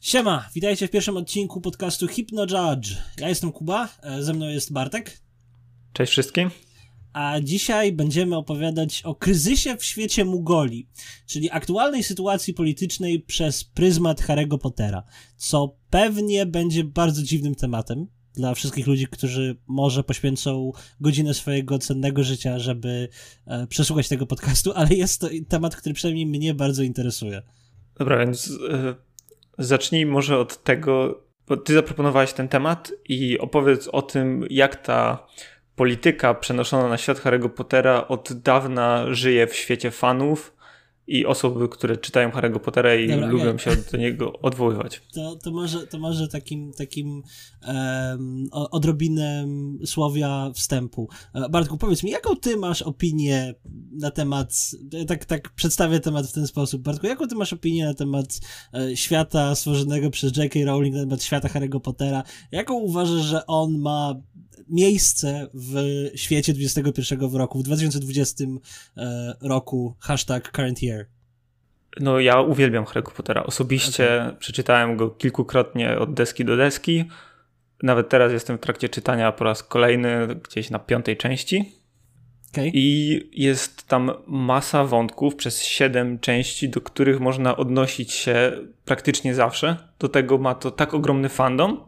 Siema, witajcie w pierwszym odcinku podcastu Hypno Judge. Ja jestem Kuba, e, ze mną jest Bartek. Cześć wszystkim. A dzisiaj będziemy opowiadać o kryzysie w świecie Mugoli, czyli aktualnej sytuacji politycznej przez pryzmat Harry'ego Pottera, co pewnie będzie bardzo dziwnym tematem dla wszystkich ludzi, którzy może poświęcą godzinę swojego cennego życia, żeby e, przesłuchać tego podcastu, ale jest to temat, który przynajmniej mnie bardzo interesuje. Dobra, więc y, zacznij może od tego, bo ty zaproponowałeś ten temat i opowiedz o tym, jak ta polityka przenoszona na świat Harry'ego Pottera od dawna żyje w świecie fanów i osoby, które czytają Harry'ego Pottera i Dobra, lubią się do niego odwoływać. To, to, może, to może takim, takim um, odrobinę słowia wstępu. E, Bartku, powiedz mi, jaką ty masz opinię na temat, tak, tak przedstawię temat w ten sposób. Bartku, jaką ty masz opinię na temat e, świata stworzonego przez J.K. Rowling, na temat świata Harry'ego Pottera? Jaką uważasz, że on ma miejsce w świecie XXI roku, w 2020 e, roku, hashtag current year? No ja uwielbiam Harry'ego Pottera. Osobiście okay. przeczytałem go kilkukrotnie od deski do deski. Nawet teraz jestem w trakcie czytania po raz kolejny, gdzieś na piątej części. Okay. I jest tam masa wątków przez siedem części, do których można odnosić się praktycznie zawsze. Do tego ma to tak ogromny fandom,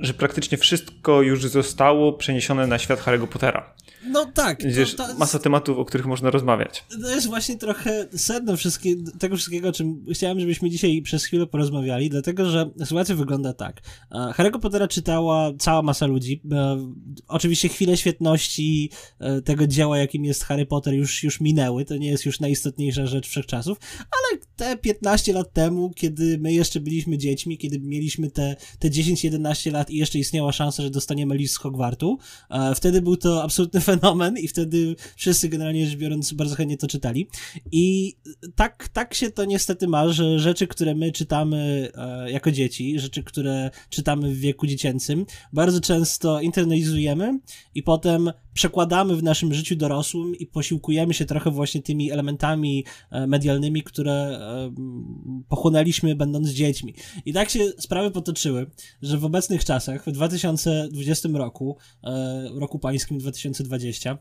że praktycznie wszystko już zostało przeniesione na świat Harry'ego Pottera. No tak. To, jest to, masa tematów, o których można rozmawiać. To jest właśnie trochę sedno wszystkie, tego wszystkiego, o czym chciałem, żebyśmy dzisiaj przez chwilę porozmawiali, dlatego, że sytuacja wygląda tak. Harry'ego Pottera czytała cała masa ludzi. E, oczywiście chwile świetności e, tego dzieła, jakim jest Harry Potter już, już minęły. To nie jest już najistotniejsza rzecz wszechczasów, ale te 15 lat temu, kiedy my jeszcze byliśmy dziećmi, kiedy mieliśmy te, te 10-11 lat i jeszcze istniała szansa, że dostaniemy list z Hogwartu, e, wtedy był to absolutny fenomen i wtedy wszyscy generalnie rzecz biorąc bardzo chętnie to czytali. I tak, tak się to niestety ma, że rzeczy, które my czytamy e, jako dzieci, rzeczy, które czytamy w wieku dziecięcym, bardzo często internalizujemy i potem przekładamy w naszym życiu dorosłym i posiłkujemy się trochę właśnie tymi elementami e, medialnymi, które e, pochłonęliśmy będąc dziećmi. I tak się sprawy potoczyły, że w obecnych czasach, w 2020 roku, e, roku pańskim 2020,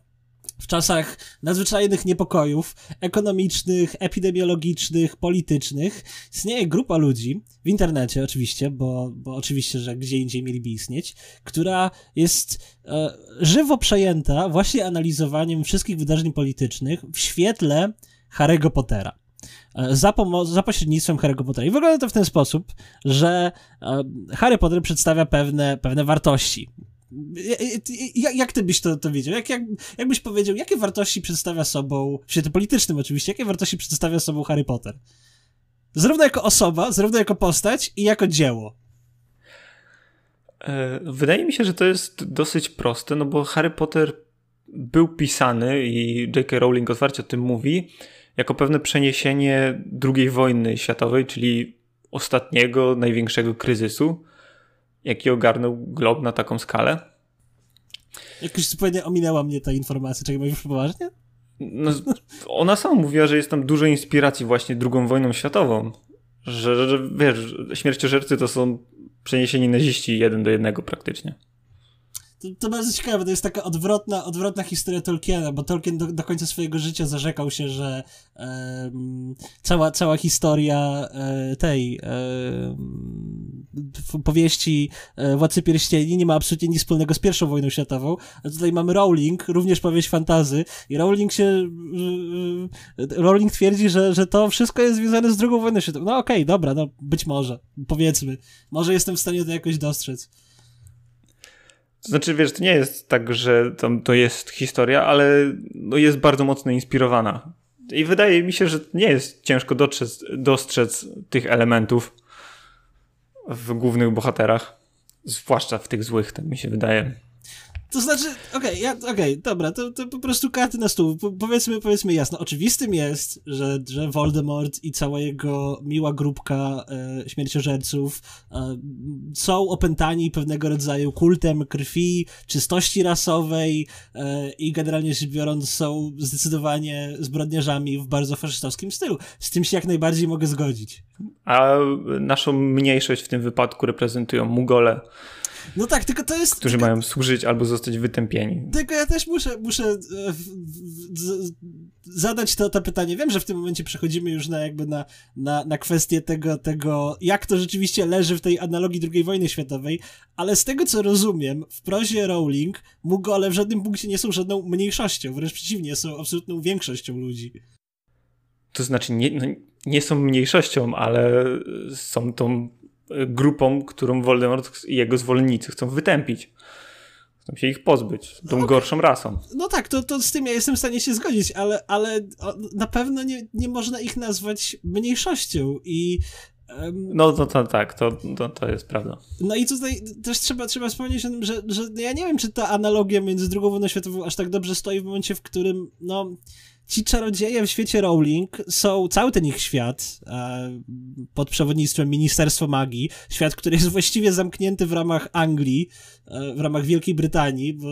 w czasach nadzwyczajnych niepokojów ekonomicznych, epidemiologicznych, politycznych istnieje grupa ludzi, w internecie oczywiście, bo, bo oczywiście, że gdzie indziej mieliby istnieć, która jest e, żywo przejęta właśnie analizowaniem wszystkich wydarzeń politycznych w świetle Harry'ego Pottera e, za, za pośrednictwem Harry'ego Pottera. I wygląda to w ten sposób, że e, Harry Potter przedstawia pewne, pewne wartości, jak, jak ty byś to, to wiedział? Jak, jak, jak byś powiedział, jakie wartości przedstawia sobą, w świecie politycznym oczywiście, jakie wartości przedstawia sobą Harry Potter? Zarówno jako osoba, zarówno jako postać i jako dzieło. E, wydaje mi się, że to jest dosyć proste, no bo Harry Potter był pisany i J.K. Rowling otwarcie o tym mówi, jako pewne przeniesienie II wojny światowej, czyli ostatniego, największego kryzysu jaki ogarnął glob na taką skalę. Jakoś zupełnie ominęła mnie ta informacja. Czekaj, mówisz poważnie? No, ona sama mówiła, że jest tam dużo inspiracji właśnie drugą wojną światową. Że, że wiesz, śmierciożercy to są przeniesieni naziści jeden do jednego praktycznie. To, to, bardzo ciekawe, to jest taka odwrotna, odwrotna historia Tolkiena, bo Tolkien do, do końca swojego życia zarzekał się, że e, cała, cała historia e, tej e, powieści e, Władcy Pierścieni nie ma absolutnie nic wspólnego z pierwszą wojną światową, a tutaj mamy Rowling, również powieść fantazy i Rowling się e, Rowling twierdzi, że, że to wszystko jest związane z drugą wojną światową. No okej, okay, dobra, no być może, powiedzmy. Może jestem w stanie to jakoś dostrzec. Znaczy, wiesz, to nie jest tak, że tam to jest historia, ale no jest bardzo mocno inspirowana. I wydaje mi się, że nie jest ciężko dotrzec, dostrzec tych elementów w głównych bohaterach. Zwłaszcza w tych złych, tak mi się wydaje. To znaczy, okej, okay, ja, okay, dobra, to, to po prostu karty na stół. Po, powiedzmy, powiedzmy jasno. Oczywistym jest, że, że Voldemort i cała jego miła grupka e, śmierciożerców e, są opętani pewnego rodzaju kultem krwi, czystości rasowej e, i generalnie rzecz biorąc są zdecydowanie zbrodniarzami w bardzo faszystowskim stylu. Z tym się jak najbardziej mogę zgodzić. A naszą mniejszość w tym wypadku reprezentują Mugole. No tak, tylko to jest. Którzy tylko, mają służyć albo zostać wytępieni. Tylko ja też muszę, muszę e, zadać to, to pytanie. Wiem, że w tym momencie przechodzimy już na jakby na, na, na kwestię tego, tego, jak to rzeczywiście leży w tej analogii II wojny światowej, ale z tego co rozumiem, w prozie Rowling Mugole w żadnym punkcie nie są żadną mniejszością, wręcz przeciwnie, są absolutną większością ludzi. To znaczy, nie, no, nie są mniejszością, ale są tą grupą, którą Voldemort i jego zwolennicy chcą wytępić. Chcą się ich pozbyć, tą no, gorszą rasą. No tak, to, to z tym ja jestem w stanie się zgodzić, ale, ale na pewno nie, nie można ich nazwać mniejszością i no to, to tak, to, to, to jest prawda. No i tutaj też trzeba, trzeba wspomnieć o tym, że, że ja nie wiem, czy ta analogia między II wojną światową aż tak dobrze stoi w momencie, w którym no ci czarodzieje w świecie Rowling są, cały ten ich świat e, pod przewodnictwem Ministerstwa Magii, świat, który jest właściwie zamknięty w ramach Anglii, e, w ramach Wielkiej Brytanii, bo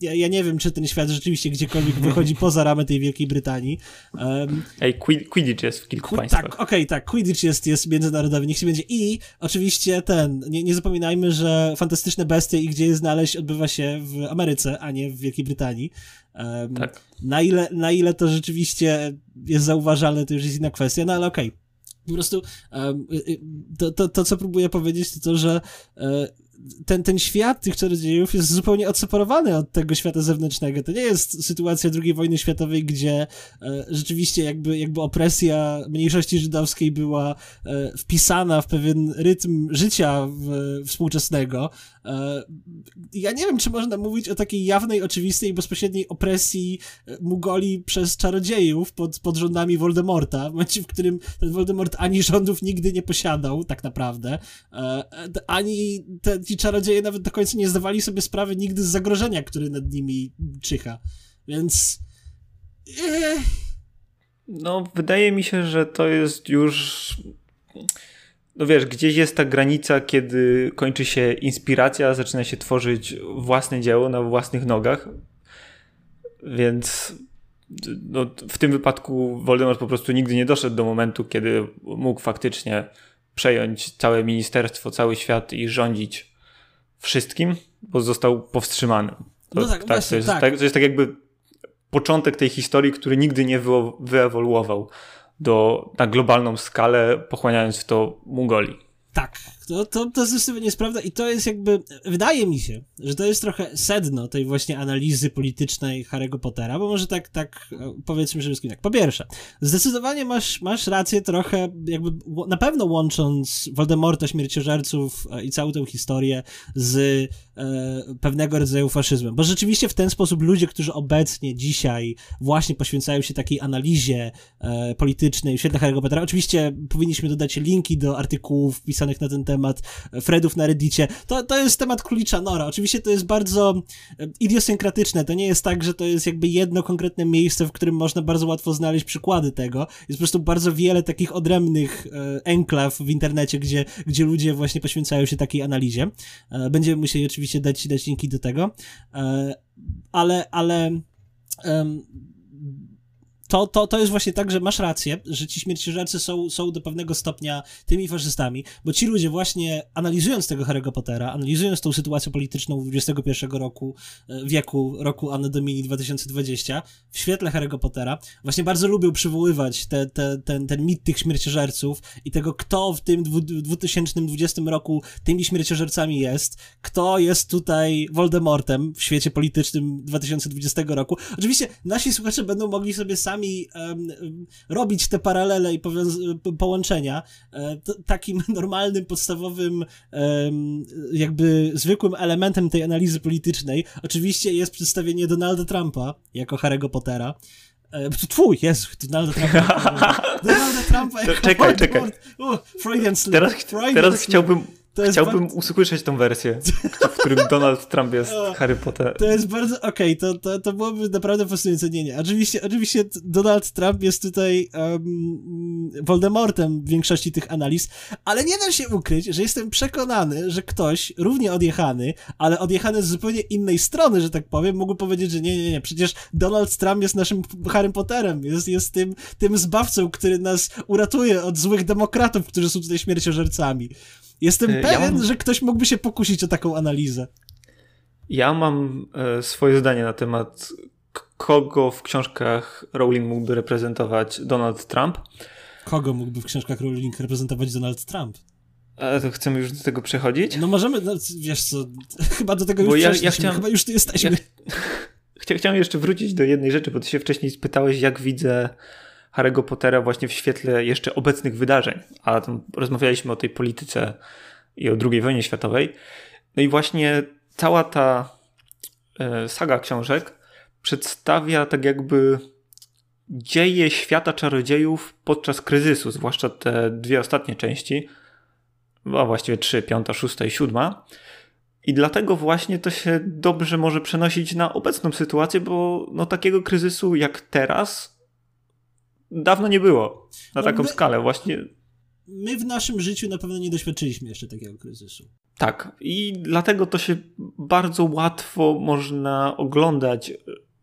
ja, ja, nie wiem, czy ten świat rzeczywiście gdziekolwiek wychodzi poza ramy tej Wielkiej Brytanii. Um, Ej, Quidditch jest w kilku państwach. Tak, okej, okay, tak, Quidditch jest, jest międzynarodowy, niech się będzie. I oczywiście ten, nie, nie zapominajmy, że Fantastyczne Bestie i Gdzie je znaleźć odbywa się w Ameryce, a nie w Wielkiej Brytanii. Tak. na, ile, na ile to rzeczywiście jest zauważalne, to już jest inna kwestia, no ale okej. Okay. Po prostu um, to, to, to, co próbuję powiedzieć, to to, że um, ten, ten świat tych czarodziejów jest zupełnie odseparowany od tego świata zewnętrznego. To nie jest sytuacja II wojny światowej, gdzie e, rzeczywiście jakby, jakby opresja mniejszości żydowskiej była e, wpisana w pewien rytm życia w, współczesnego. E, ja nie wiem, czy można mówić o takiej jawnej, oczywistej, bezpośredniej opresji e, Mugoli przez czarodziejów pod, pod rządami Voldemorta, w momencie, w którym ten Voldemort ani rządów nigdy nie posiadał, tak naprawdę, e, ani te, ci czarodzieje nawet do końca nie zdawali sobie sprawy nigdy z zagrożenia, które nad nimi czyha. Więc. No, wydaje mi się, że to jest już. No wiesz, gdzieś jest ta granica, kiedy kończy się inspiracja, zaczyna się tworzyć własne dzieło na własnych nogach. Więc no, w tym wypadku Voldemort po prostu nigdy nie doszedł do momentu, kiedy mógł faktycznie przejąć całe ministerstwo, cały świat i rządzić wszystkim, bo został powstrzymany. To, no tak, tak, właśnie, to, jest, tak. tak. to jest tak jakby początek tej historii, który nigdy nie wyewoluował do, na globalną skalę, pochłaniając w to Mongolii. Tak, to, to, to zdecydowanie jest prawda i to jest jakby, wydaje mi się, że to jest trochę sedno tej właśnie analizy politycznej Harry'ego Pottera, bo może tak, tak e, powiedzmy przede wszystkim tak. Po pierwsze, zdecydowanie masz, masz rację trochę, jakby na pewno łącząc Voldemorta, śmierciożerców e, i całą tę historię z e, pewnego rodzaju faszyzmem, bo rzeczywiście w ten sposób ludzie, którzy obecnie, dzisiaj właśnie poświęcają się takiej analizie e, politycznej w świetle Harry'ego Pottera, oczywiście powinniśmy dodać linki do artykułów pisanych na ten temat, temat Fredów na Reddicie. To, to jest temat królicza nora. Oczywiście to jest bardzo e, idiosynkratyczne. To nie jest tak, że to jest jakby jedno konkretne miejsce, w którym można bardzo łatwo znaleźć przykłady tego. Jest po prostu bardzo wiele takich odrębnych e, enklaw w internecie, gdzie, gdzie ludzie właśnie poświęcają się takiej analizie. E, będziemy musieli oczywiście dać, dać linki do tego. Ale, ale to, to, to jest właśnie tak, że masz rację, że ci śmierciożercy są, są do pewnego stopnia tymi faszystami, bo ci ludzie właśnie analizując tego Harry'ego Pottera, analizując tą sytuację polityczną XXI roku, e, wieku, roku Anno Domini 2020, w świetle Harry'ego Pottera, właśnie bardzo lubią przywoływać te, te, ten, ten mit tych śmierciożerców i tego, kto w tym 2020 roku tymi śmierciożercami jest, kto jest tutaj Voldemortem w świecie politycznym 2020 roku. Oczywiście nasi słuchacze będą mogli sobie sami czasami um, robić te paralele i połączenia. E, takim normalnym, podstawowym, um, jakby zwykłym elementem tej analizy politycznej oczywiście jest przedstawienie Donalda Trumpa jako Harry'ego Pottera. E, twój, jest Donalda Trumpa. Donalda Trumpa jako Czekaj, czekaj. Teraz, teraz chciałbym Chciałbym bardzo... usłyszeć tą wersję, w którym Donald Trump jest Harry Potter. To jest bardzo, okej, okay, to, to, to byłoby naprawdę fascynujące. Nie, nie, oczywiście, oczywiście Donald Trump jest tutaj um, Voldemortem w większości tych analiz, ale nie da się ukryć, że jestem przekonany, że ktoś równie odjechany, ale odjechany z zupełnie innej strony, że tak powiem, mógł powiedzieć, że nie, nie, nie, przecież Donald Trump jest naszym Harry Potterem, jest, jest tym, tym zbawcą, który nas uratuje od złych demokratów, którzy są tutaj śmierciożercami. Jestem pewien, ja mam... że ktoś mógłby się pokusić o taką analizę. Ja mam e, swoje zdanie na temat, kogo w książkach Rowling mógłby reprezentować Donald Trump. Kogo mógłby w książkach Rowling reprezentować Donald Trump? A to chcemy już do tego przechodzić? No możemy, no, wiesz co, chyba do tego już ja, ja chciałem, chyba już tu jesteśmy. Ja, chciałem jeszcze wrócić do jednej rzeczy, bo ty się wcześniej spytałeś, jak widzę Harry'ego Pottera właśnie w świetle jeszcze obecnych wydarzeń, a rozmawialiśmy o tej polityce i o II wojnie światowej. No i właśnie cała ta e, saga książek przedstawia tak jakby dzieje świata czarodziejów podczas kryzysu, zwłaszcza te dwie ostatnie części, a właściwie trzy, piąta, szósta i siódma. I dlatego właśnie to się dobrze może przenosić na obecną sytuację, bo no takiego kryzysu jak teraz dawno nie było na no taką my, skalę. Właśnie. My w naszym życiu na pewno nie doświadczyliśmy jeszcze takiego kryzysu. Tak, i dlatego to się bardzo łatwo można oglądać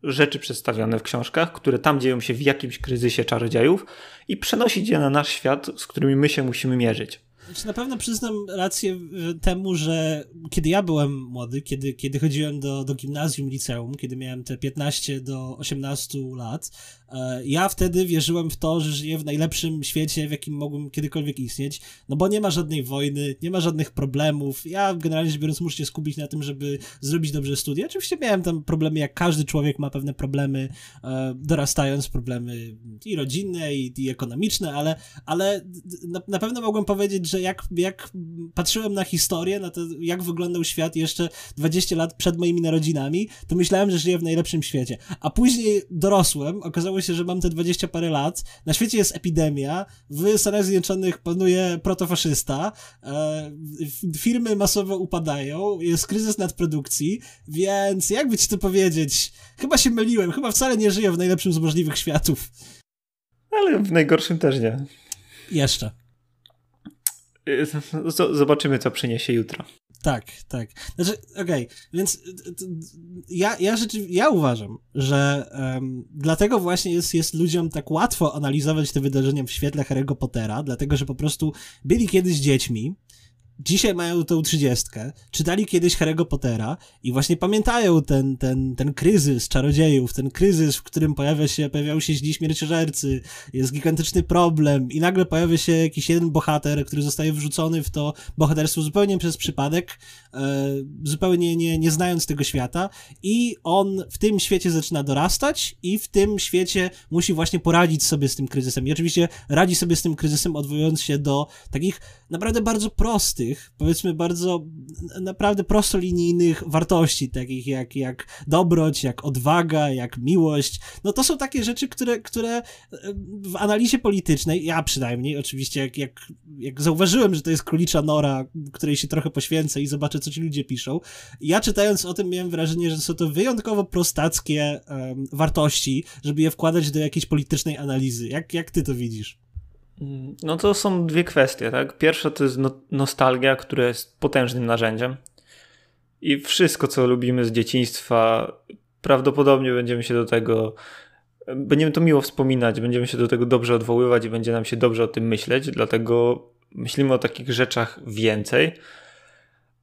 rzeczy przedstawione w książkach, które tam dzieją się w jakimś kryzysie czarodziejów i przenosić je na nasz świat, z którymi my się musimy mierzyć. Znaczy, na pewno przyznam rację temu, że kiedy ja byłem młody, kiedy, kiedy chodziłem do, do gimnazjum, liceum, kiedy miałem te 15 do 18 lat, e, ja wtedy wierzyłem w to, że żyję w najlepszym świecie, w jakim mogłem kiedykolwiek istnieć, no bo nie ma żadnej wojny, nie ma żadnych problemów. Ja generalnie rzecz biorąc muszę się skupić na tym, żeby zrobić dobrze studia. Oczywiście miałem tam problemy, jak każdy człowiek ma pewne problemy, e, dorastając, problemy i rodzinne, i, i ekonomiczne, ale, ale na, na pewno mogłem powiedzieć, że jak, jak patrzyłem na historię, na to, jak wyglądał świat jeszcze 20 lat przed moimi narodzinami, to myślałem, że żyję w najlepszym świecie. A później dorosłem, okazało się, że mam te 20 parę lat, na świecie jest epidemia, w Stanach Zjednoczonych panuje protofaszysta, e, firmy masowo upadają, jest kryzys nadprodukcji, więc jakby ci to powiedzieć, chyba się myliłem, chyba wcale nie żyję w najlepszym z możliwych światów. Ale w najgorszym też nie. Jeszcze. Zobaczymy, co przyniesie jutro. Tak, tak. Znaczy, okej, okay, więc ja, ja rzeczywiście, ja uważam, że um, dlatego właśnie jest, jest ludziom tak łatwo analizować te wydarzenia w świetle Harry'ego Pottera, dlatego, że po prostu byli kiedyś dziećmi, dzisiaj mają tą trzydziestkę, czytali kiedyś Harry'ego Pottera i właśnie pamiętają ten, ten, ten kryzys czarodziejów, ten kryzys, w którym pojawia się, pojawiają się źli śmierciożercy, jest gigantyczny problem i nagle pojawia się jakiś jeden bohater, który zostaje wrzucony w to bohaterstwo zupełnie przez przypadek, zupełnie nie, nie znając tego świata i on w tym świecie zaczyna dorastać i w tym świecie musi właśnie poradzić sobie z tym kryzysem i oczywiście radzi sobie z tym kryzysem odwołując się do takich naprawdę bardzo prostych prostych, powiedzmy bardzo naprawdę prostolinijnych wartości, takich jak, jak dobroć, jak odwaga, jak miłość. No to są takie rzeczy, które, które e, w analizie politycznej, ja przynajmniej oczywiście, jak, jak, jak zauważyłem, że to jest królicza nora, której się trochę poświęcę i zobaczę, co ci ludzie piszą, ja czytając o tym miałem wrażenie, że są to wyjątkowo prostackie um, wartości, żeby je wkładać do jakiejś politycznej analizy. Jak, jak ty to widzisz? No to są dwie kwestie, tak? Pierwsza to jest no nostalgia, która jest potężnym narzędziem. I wszystko, co lubimy z dzieciństwa, prawdopodobnie będziemy się do tego, będziemy to miło wspominać, będziemy się do tego dobrze odwoływać i będzie nam się dobrze o tym myśleć, dlatego myślimy o takich rzeczach więcej.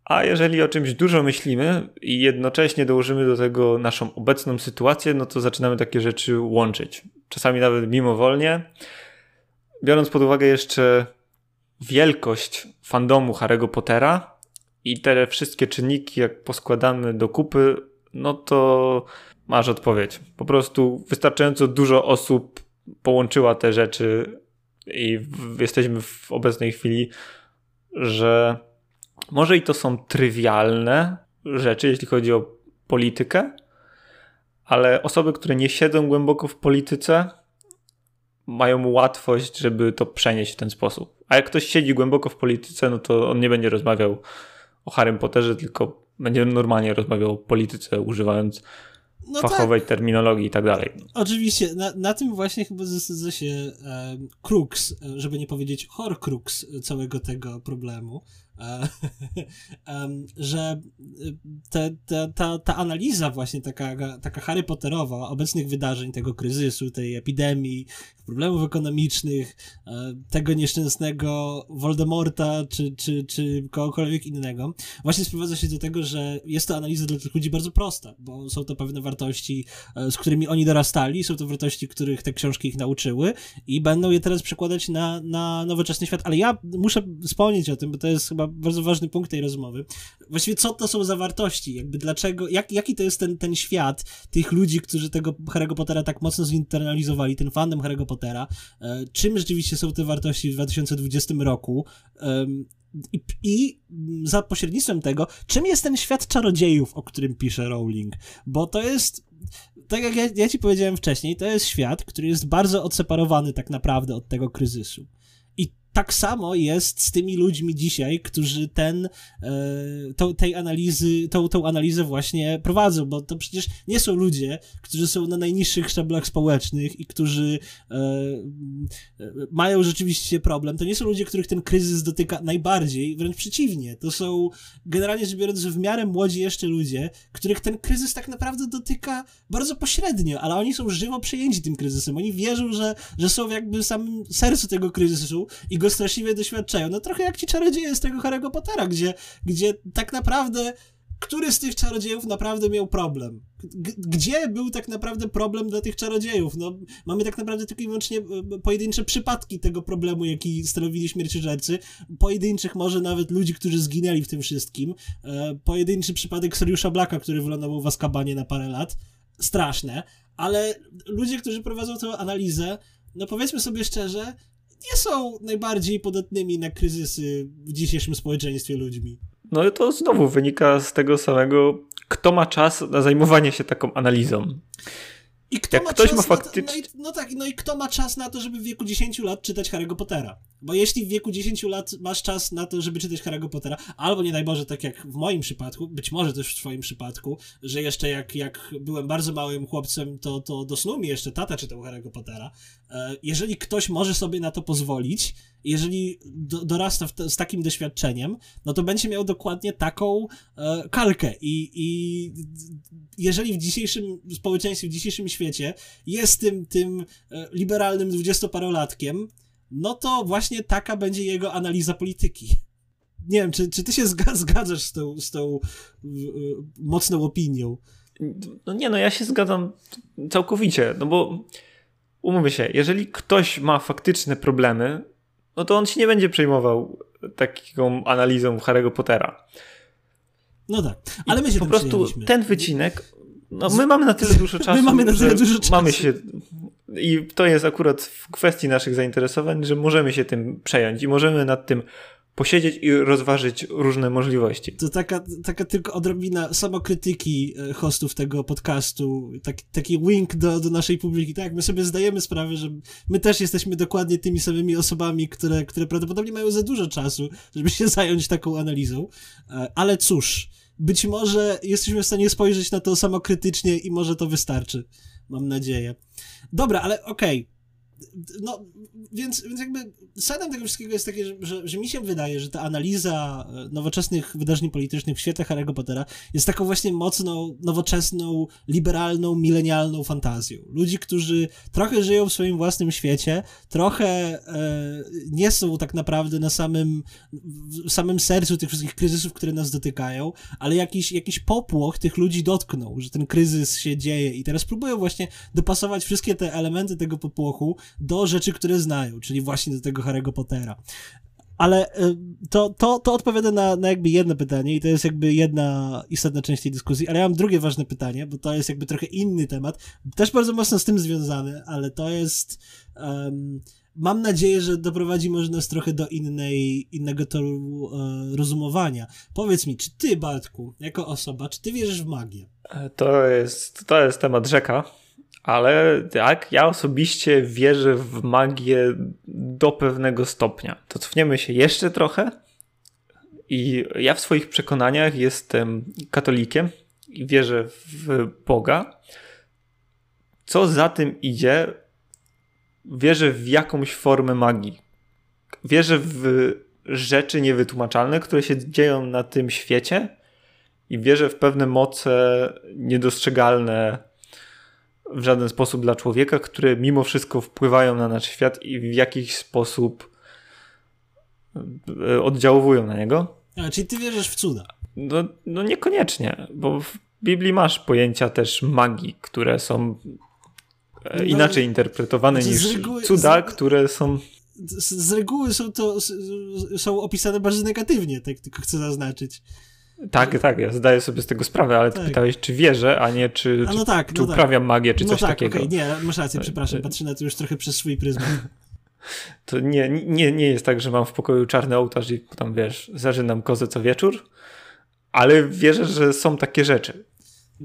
A jeżeli o czymś dużo myślimy i jednocześnie dołożymy do tego naszą obecną sytuację, no to zaczynamy takie rzeczy łączyć. Czasami nawet mimowolnie biorąc pod uwagę jeszcze wielkość fandomu Harry'ego Pottera i te wszystkie czynniki, jak poskładamy do kupy, no to masz odpowiedź. Po prostu wystarczająco dużo osób połączyła te rzeczy i jesteśmy w obecnej chwili, że może i to są trywialne rzeczy, jeśli chodzi o politykę, ale osoby, które nie siedzą głęboko w polityce, mają łatwość, żeby to przenieść w ten sposób. A jak ktoś siedzi głęboko w polityce, no to on nie będzie rozmawiał o Harrym Potterze, tylko będzie normalnie rozmawiał o polityce, używając no fachowej tak. terminologii i tak dalej. Oczywiście, na, na tym właśnie chyba zasadza się e, crux, żeby nie powiedzieć horcrux całego tego problemu, że te, te, ta, ta analiza właśnie taka, taka Harry Potterowa obecnych wydarzeń, tego kryzysu, tej epidemii, problemów ekonomicznych, e, tego nieszczęsnego Voldemorta czy, czy, czy kogokolwiek innego, właśnie sprowadza się do tego, że jest to analiza dla tych ludzi bardzo prosta, bo są to pewne wartości, e, z którymi oni dorastali, są to wartości, których te książki ich nauczyły i będą je teraz przekładać na, na nowoczesny świat, ale ja muszę wspomnieć o tym, bo to jest chyba bardzo ważny punkt tej rozmowy. Właściwie co to są za wartości? Jakby dlaczego, jak, jaki to jest ten, ten świat tych ludzi, którzy tego Harry'ego Pottera tak mocno zinternalizowali, ten fandom Harry'ego Pottera, e, czym rzeczywiście są te wartości w 2020 roku i, i za pośrednictwem tego, czym jest ten świat czarodziejów, o którym pisze Rowling, bo to jest tak jak ja, ja, ci powiedziałem wcześniej, to jest świat, który jest bardzo odseparowany tak naprawdę od tego kryzysu tak samo jest z tymi ludźmi dzisiaj, którzy ten, e, to, tej analizy, tą, tą analizę właśnie prowadzą, bo to przecież nie są ludzie, którzy są na najniższych szczeblach społecznych i którzy e, e, mają rzeczywiście problem. To nie są ludzie, których ten kryzys dotyka najbardziej, wręcz przeciwnie. To są generalnie rzecz biorąc w miarę młodzi jeszcze ludzie, których ten kryzys tak naprawdę dotyka bardzo pośrednio, ale oni są żywo przejęci tym kryzysem. Oni wierzą, że, że są jakby w samym sercu tego kryzysu i go straszliwie doświadczają. No trochę jak ci czarodzieje z tego Harry'ego Pottera, gdzie, gdzie tak naprawdę który z tych czarodziejów naprawdę miał problem? Gdzie był tak naprawdę problem dla tych czarodziejów? No, mamy tak naprawdę tylko i wyłącznie e, pojedyncze przypadki tego problemu, jaki stanowili śmierciożercy. Pojedynczych może nawet ludzi, którzy zginęli w tym wszystkim. E, pojedynczy przypadek Sariusza Blaka, który wylądował w Azkabanie na parę lat. Straszne. Ale ludzie, którzy prowadzą tę analizę, no powiedzmy sobie szczerze, nie są najbardziej podatnymi na kryzysy w dzisiejszym społeczeństwie ludźmi. No to znowu wynika z tego samego, kto ma czas na zajmowanie się taką analizą. I kto Jak ma ktoś ma faktycznie. No, no, tak, no i kto ma czas na to, żeby w wieku 10 lat czytać Harry'ego Pottera? Bo jeśli w wieku 10 lat masz czas na to, żeby czytać Harry'ego Pottera, albo nie daj Boże, tak jak w moim przypadku, być może też w twoim przypadku, że jeszcze jak, jak byłem bardzo małym chłopcem, to, to do snu mi jeszcze tata czytał Harry'ego Pottera. E, jeżeli ktoś może sobie na to pozwolić, jeżeli do, dorasta te, z takim doświadczeniem, no to będzie miał dokładnie taką e, kalkę. I, I jeżeli w dzisiejszym społeczeństwie, w dzisiejszym świecie jest tym, tym e, liberalnym dwudziestoparolatkiem, no to właśnie taka będzie jego analiza polityki. Nie wiem, czy, czy ty się zgadzasz z tą, z tą y, mocną opinią? No nie, no ja się zgadzam całkowicie, no bo umówmy się, jeżeli ktoś ma faktyczne problemy, no to on się nie będzie przejmował taką analizą Harry'ego Pottera. No tak, ale my się Po prostu ten wycinek, no my mamy na tyle dużo czasu, my mamy na tyle dużo czasu. Mamy się i to jest akurat w kwestii naszych zainteresowań, że możemy się tym przejąć i możemy nad tym posiedzieć i rozważyć różne możliwości. To taka, taka tylko odrobina samokrytyki e, hostów tego podcastu, taki, taki wink do, do naszej publiki. Tak, my sobie zdajemy sprawę, że my też jesteśmy dokładnie tymi samymi osobami, które, które prawdopodobnie mają za dużo czasu, żeby się zająć taką analizą, e, ale cóż, być może jesteśmy w stanie spojrzeć na to samokrytycznie i może to wystarczy. Mam nadzieję. Dobra, ale okej. Okay no, więc, więc jakby sedem tego wszystkiego jest takie, że, że, że, mi się wydaje, że ta analiza e, nowoczesnych wydarzeń politycznych w świetle Harry'ego Pottera jest taką właśnie mocną, nowoczesną, liberalną, milenialną fantazją. Ludzi, którzy trochę żyją w swoim własnym świecie, trochę e, nie są tak naprawdę na samym, w samym sercu tych wszystkich kryzysów, które nas dotykają, ale jakiś, jakiś popłoch tych ludzi dotknął, że ten kryzys się dzieje i teraz próbują właśnie dopasować wszystkie te elementy tego popłochu do rzeczy, które znają, czyli właśnie do tego Harry'ego Pottera. Ale y, to, to, to odpowiada na, na jakby jedno pytanie i to jest jakby jedna istotna część tej dyskusji, ale ja mam drugie ważne pytanie, bo to jest jakby trochę inny temat, też bardzo mocno z tym związany, ale to jest um, mam nadzieję, że doprowadzi może nas trochę do innej, innego toru e, rozumowania. Powiedz mi, czy ty, Bartku, jako osoba, czy ty wierzysz w magię? To jest, to jest temat rzeka Ale tak, ja osobiście wierzę w magię do pewnego stopnia. To cofniemy się jeszcze trochę. I ja w swoich przekonaniach jestem katolikiem i wierzę w Boga. Co za tym idzie, wierzę w jakąś formę magii. Wierzę w rzeczy niewytłumaczalne, które się dzieją na tym świecie i wierzę w pewne moce niedostrzegalne w żaden sposób dla człowieka, które mimo wszystko wpływają na nasz świat i w jakiś sposób e, oddziałują na niego. A, czyli ty wierzysz w cuda? No, no niekoniecznie, bo w Biblii masz pojęcia też magii, które są e, no, inaczej interpretowane znaczy niż reguły, cuda, z, które są... Z, z reguły są to są opisane bardzo negatywnie, tak tylko chcę zaznaczyć. Tak, tak, ja zdaję sobie z tego sprawę, ale ty tak. pytałeś, czy wierzę, a nie czy, a no tak, czy no tak. uprawiam magię, czy no coś tak, takiego. Okay. Nie, masz rację, przepraszam, patrzę na to już trochę przez swój pryzmat. To nie, nie, nie jest tak, że mam w pokoju czarny ołtarz i tam, wiesz, zażynam kozę co wieczór, ale wierzę, że są takie rzeczy.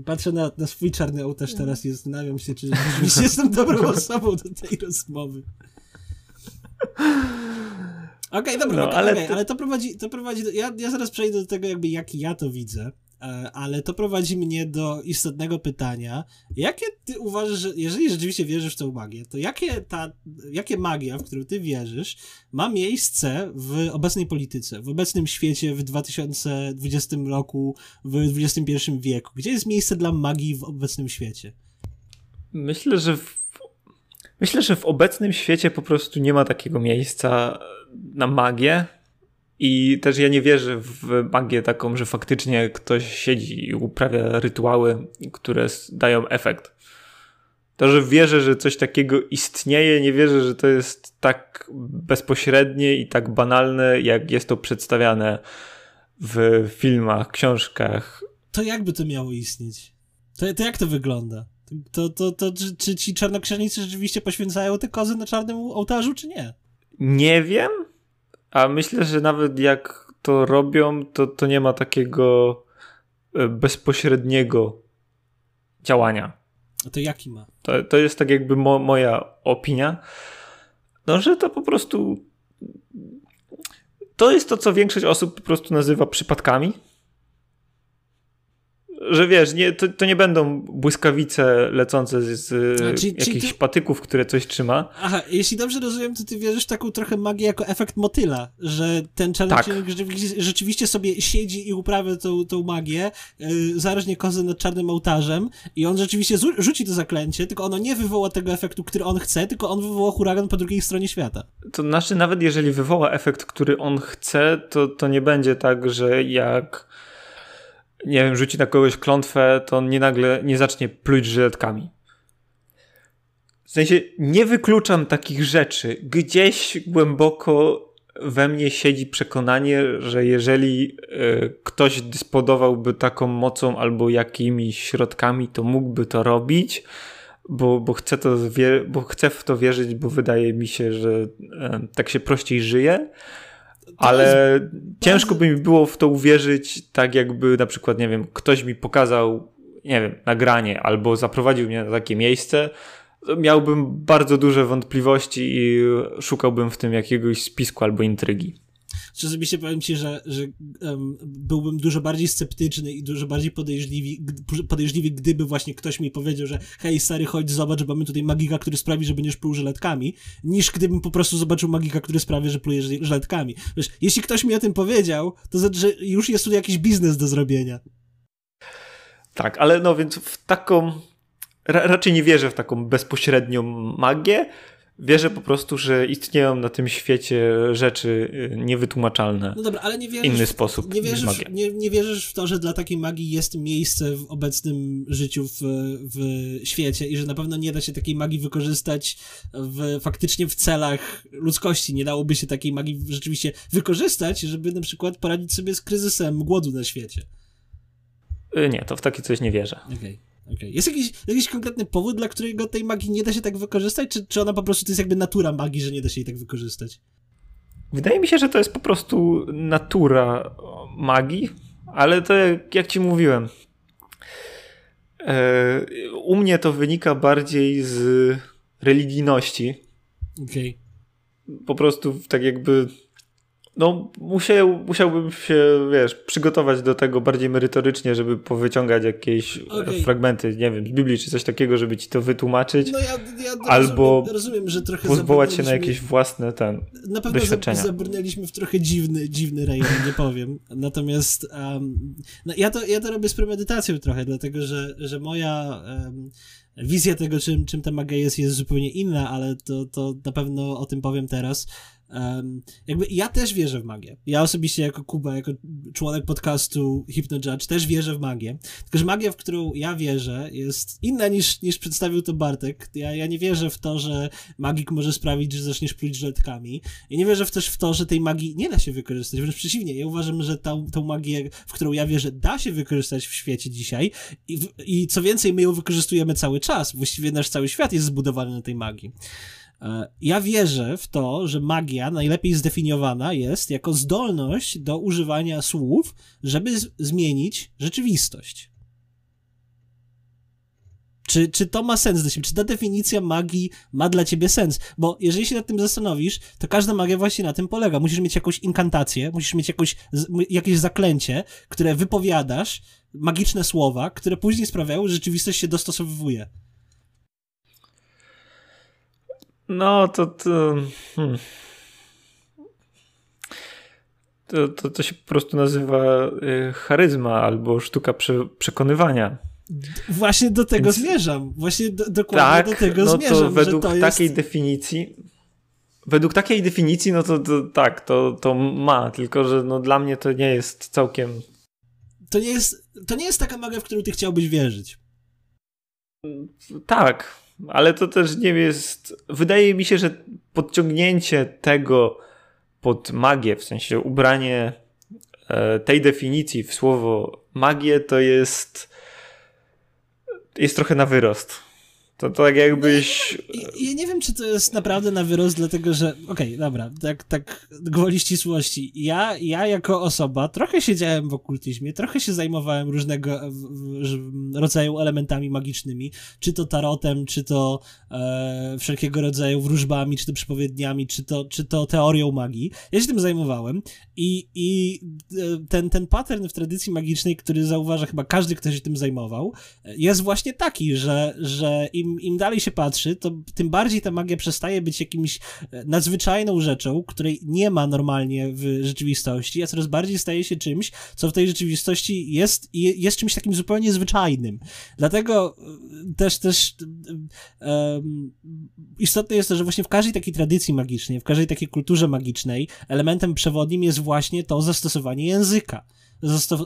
Patrzę na, na swój czarny ołtarz teraz i zastanawiam się, czy rzeczywiście jestem dobrą osobą do tej rozmowy. Okej, okay, dobra, no, okay, ale, okay, to... ale to prowadzi, to prowadzi do, ja, ja zaraz przejdę do tego jakby jak ja to widzę, e, ale to prowadzi mnie do istotnego pytania, jakie ty uważasz, że jeżeli rzeczywiście wierzysz w tą magię, to jakie ta, jakie magia, w którą ty wierzysz, ma miejsce w obecnej polityce, w obecnym świecie, w 2020 roku, w XXI wieku? Gdzie jest miejsce dla magii w obecnym świecie? Myślę, że w Myślę, że w obecnym świecie po prostu nie ma takiego miejsca na magię. I też ja nie wierzę w magię taką, że faktycznie ktoś siedzi i uprawia rytuały, które dają efekt. To, że wierzę, że coś takiego istnieje, nie wierzę, że to jest tak bezpośrednie i tak banalne, jak jest to przedstawiane w filmach, książkach. To jakby to miało istnieć? To, to jak to wygląda? To, to, to, czy, czy ci czarnoksiężnicy rzeczywiście poświęcają te kozy na czarnym ołtarzu, czy nie? Nie wiem, a myślę, że nawet jak to robią, to, to nie ma takiego e, bezpośredniego działania. A to jaki ma? To, to jest tak jakby mo, moja opinia. No, że to po prostu. To jest to, co większość osób po prostu nazywa przypadkami że wiesz, nie, to, to nie będą błyskawice lecące z, z A, jakichś ty... patyków, które coś trzyma. Aha, jeśli dobrze rozumiem, to ty wierzysz w taką trochę magię jako efekt motyla, że ten czarnoksiężnik tak. rzeczywiście sobie siedzi i uprawia tą, tą magię, yy, zaraźnie kozę nad czarnym ołtarzem i on rzeczywiście rzuci to zaklęcie, tylko ono nie wywoła tego efektu, który on chce, tylko on wywoła huragan po drugiej stronie świata. To znaczy, nawet jeżeli wywoła efekt, który on chce, to, to nie będzie tak, że jak nie wiem, rzuci na kogoś klątwę, to nie nagle nie zacznie pluć żyletkami. W sensie nie wykluczam takich rzeczy. Gdzieś głęboko we mnie siedzi przekonanie, że jeżeli y, ktoś dysponowałby taką mocą albo jakimiś środkami, to mógłby to robić, bo, bo, chcę, to bo chcę w to wierzyć, bo wydaje mi się, że y, tak się prościej żyje ale ciężko by mi było w to uwierzyć, tak jakby na przykład, nie wiem, ktoś mi pokazał, nie wiem, nagranie albo zaprowadził mnie na takie miejsce, miałbym bardzo duże wątpliwości i szukałbym w tym jakiegoś spisku albo intrygi. Osobiście powiem ci, że, że um, byłbym dużo bardziej sceptyczny i dużo bardziej podejrzliwy, podejrzliwy, gdyby właśnie ktoś mi powiedział, że hej stary, chodź zobacz, mamy tutaj magika, który sprawi, że będziesz pluł żeletkami, niż gdybym po prostu zobaczył magika, który sprawi, że plujesz żeletkami. Wiesz, jeśli ktoś mi o tym powiedział, to znaczy, że już jest tu jakiś biznes do zrobienia. Tak, ale no więc w taką Ra raczej nie wierzę w taką bezpośrednią magię, Wierzę po prostu, że istnieją na tym świecie rzeczy y, niewytłumaczalne. No dobra, ale nie wierzysz, inny sposób nie wierzysz, nie, nie, wierzysz w to, że dla takiej magii jest miejsce w obecnym życiu w, w świecie i że na pewno nie da się takiej magii wykorzystać w, faktycznie w celach ludzkości. Nie dałoby się takiej magii rzeczywiście wykorzystać, żeby na przykład poradzić sobie z kryzysem głodu na świecie. Y, nie, to w takie coś nie wierzę. Okej. Okay. Okay. Jest jakiś, jakiś konkretny powód, dla którego tej magii nie da się tak wykorzystać, czy, czy ona po prostu to jest jakby natura magii, że nie da się jej tak wykorzystać? Wydaje mi się, że to jest po prostu natura magii, ale to jak, jak ci mówiłem, E, u mnie to wynika bardziej z religijności. Okej. Okay. Po prostu tak jakby no, musiał, musiałbym się, wiesz, przygotować do tego bardziej merytorycznie, żeby powyciągać jakieś okay. fragmenty, nie wiem, z Biblii czy coś takiego, żeby ci to wytłumaczyć. No ja, ja albo rozumiem, rozumiem, pozwołać się na jakieś własne ten Na pewno doświadczenia. zabrnęliśmy w trochę dziwny, dziwny rejon, nie powiem. Natomiast um, no ja, to, ja to robię z premedytacją trochę, dlatego że, że moja um, wizja tego, czym, czym ta magia jest, jest zupełnie inna, ale to, to na pewno o tym powiem teraz. Jakby ja też wierzę w magię. Ja osobiście jako Kuba, jako członek podcastu Hypnojudge też wierzę w magię. Tylko, że magia, w którą ja wierzę jest inna niż, niż przedstawił to Bartek. Ja, ja nie wierzę w to, że magik może sprawić, że zaczniesz pluć żeltkami. Ja nie wierzę też w to, że tej magii nie da się wykorzystać. Wręcz przeciwnie, ja uważam, że tą, tą magię, w którą ja wierzę, da się wykorzystać w świecie dzisiaj i, i co więcej, my ją wykorzystujemy cały czas. Właściwie nasz cały świat jest zbudowany na tej magii. E, ja wierzę w to, że magia najlepiej zdefiniowana jest jako zdolność do używania słów, żeby zmienić rzeczywistość. Czy, czy to ma sens? Czy ta definicja magii ma dla ciebie sens? Bo jeżeli się nad tym zastanowisz, to każda magia właśnie na tym polega. Musisz mieć jakąś inkantację, musisz mieć jakoś, jakieś zaklęcie, które wypowiadasz, magiczne słowa, które później sprawiają, że rzeczywistość się dostosowuje. No, to. to, hmm. to, to, to, się po prostu nazywa y, charyzma albo sztuka prze, przekonywania. Właśnie do tego Więc... zmierzam. Właśnie do, dokładnie tak, do tego no zmierzam. To według to takiej jest... definicji. Według takiej definicji, no to, to tak, to, to ma, tylko że no dla mnie to nie jest całkiem. To nie jest, to nie jest taka magia, w którą ty chciałbyś wierzyć. Tak, ale to też nie jest. Wydaje mi się, że podciągnięcie tego pod magię, w sensie ubranie e, tej definicji w słowo magię, to jest. jest trochę na wyrost. To tak jakbyś... No, ja, ja, nie wiem, czy to jest naprawdę na wyrost, dlatego że, okej, okay, dobra, tak, tak gwoli ścisłości. Ja, ja jako osoba trochę siedziałem w okultyzmie, trochę się zajmowałem różnego rodzaju elementami magicznymi, czy to tarotem, czy to e, wszelkiego rodzaju wróżbami, czy to przepowiedniami, czy to, czy to teorią magii. Ja się tym zajmowałem i, i e, ten, ten pattern w tradycji magicznej, który zauważa chyba każdy, kto się tym zajmował, jest właśnie taki, że, że im im, dalej się patrzy, to tym bardziej ta magia przestaje być jakimś e, nadzwyczajną rzeczą, której nie ma normalnie w rzeczywistości, a coraz bardziej staje się czymś, co w tej rzeczywistości jest, jest czymś takim zupełnie zwyczajnym. Dlatego e, też, też um, istotne jest to, że właśnie w każdej takiej tradycji magicznej, w każdej takiej kulturze magicznej elementem przewodnim jest właśnie to zastosowanie języka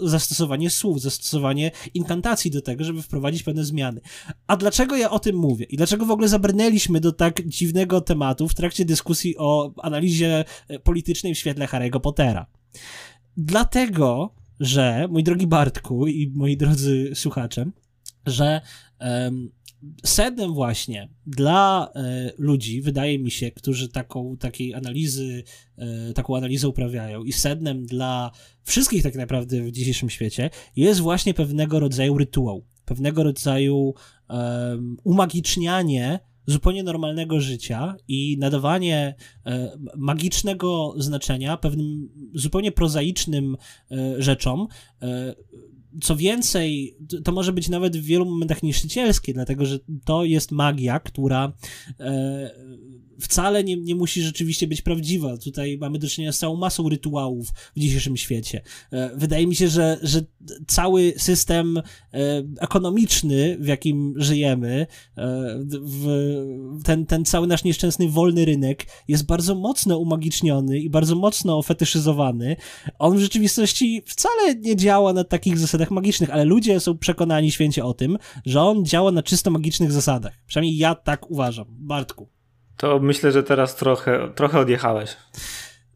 zastosowanie słów, zastosowanie inkantacji do tego, żeby wprowadzić pewne zmiany. A dlaczego ja o tym mówię? I dlaczego w ogóle zabrnęliśmy do tak dziwnego tematu w trakcie dyskusji o analizie e, politycznej w świetle Harry'ego Pottera? Dlatego, że, mój drogi Bartku i moi drodzy słuchacze, że um, sednem właśnie dla e, ludzi, wydaje mi się, którzy taką, takiej analizy, e, taką analizę uprawiają i sednem dla wszystkich tak naprawdę w dzisiejszym świecie jest właśnie pewnego rodzaju rytuał, pewnego rodzaju umagicznianie zupełnie normalnego życia i nadawanie e, magicznego znaczenia pewnym zupełnie prozaicznym rzeczom, co więcej, to może być nawet w wielu momentach niszczycielskie, dlatego że to jest magia, która e, wcale nie, nie musi rzeczywiście być prawdziwa. Tutaj mamy do czynienia z całą masą rytuałów w dzisiejszym świecie. E, wydaje mi się, że, że cały system e, ekonomiczny, w jakim żyjemy, e, ten, ten cały nasz nieszczęsny wolny rynek jest bardzo mocno umagiczniony i bardzo mocno fetyszyzowany. On w rzeczywistości wcale nie działa na takich zasadach magicznych, ale ludzie są przekonani święcie o tym, że on działa na czysto magicznych zasadach. Przynajmniej ja tak uważam. Bartku. To myślę, że teraz trochę, trochę odjechałeś.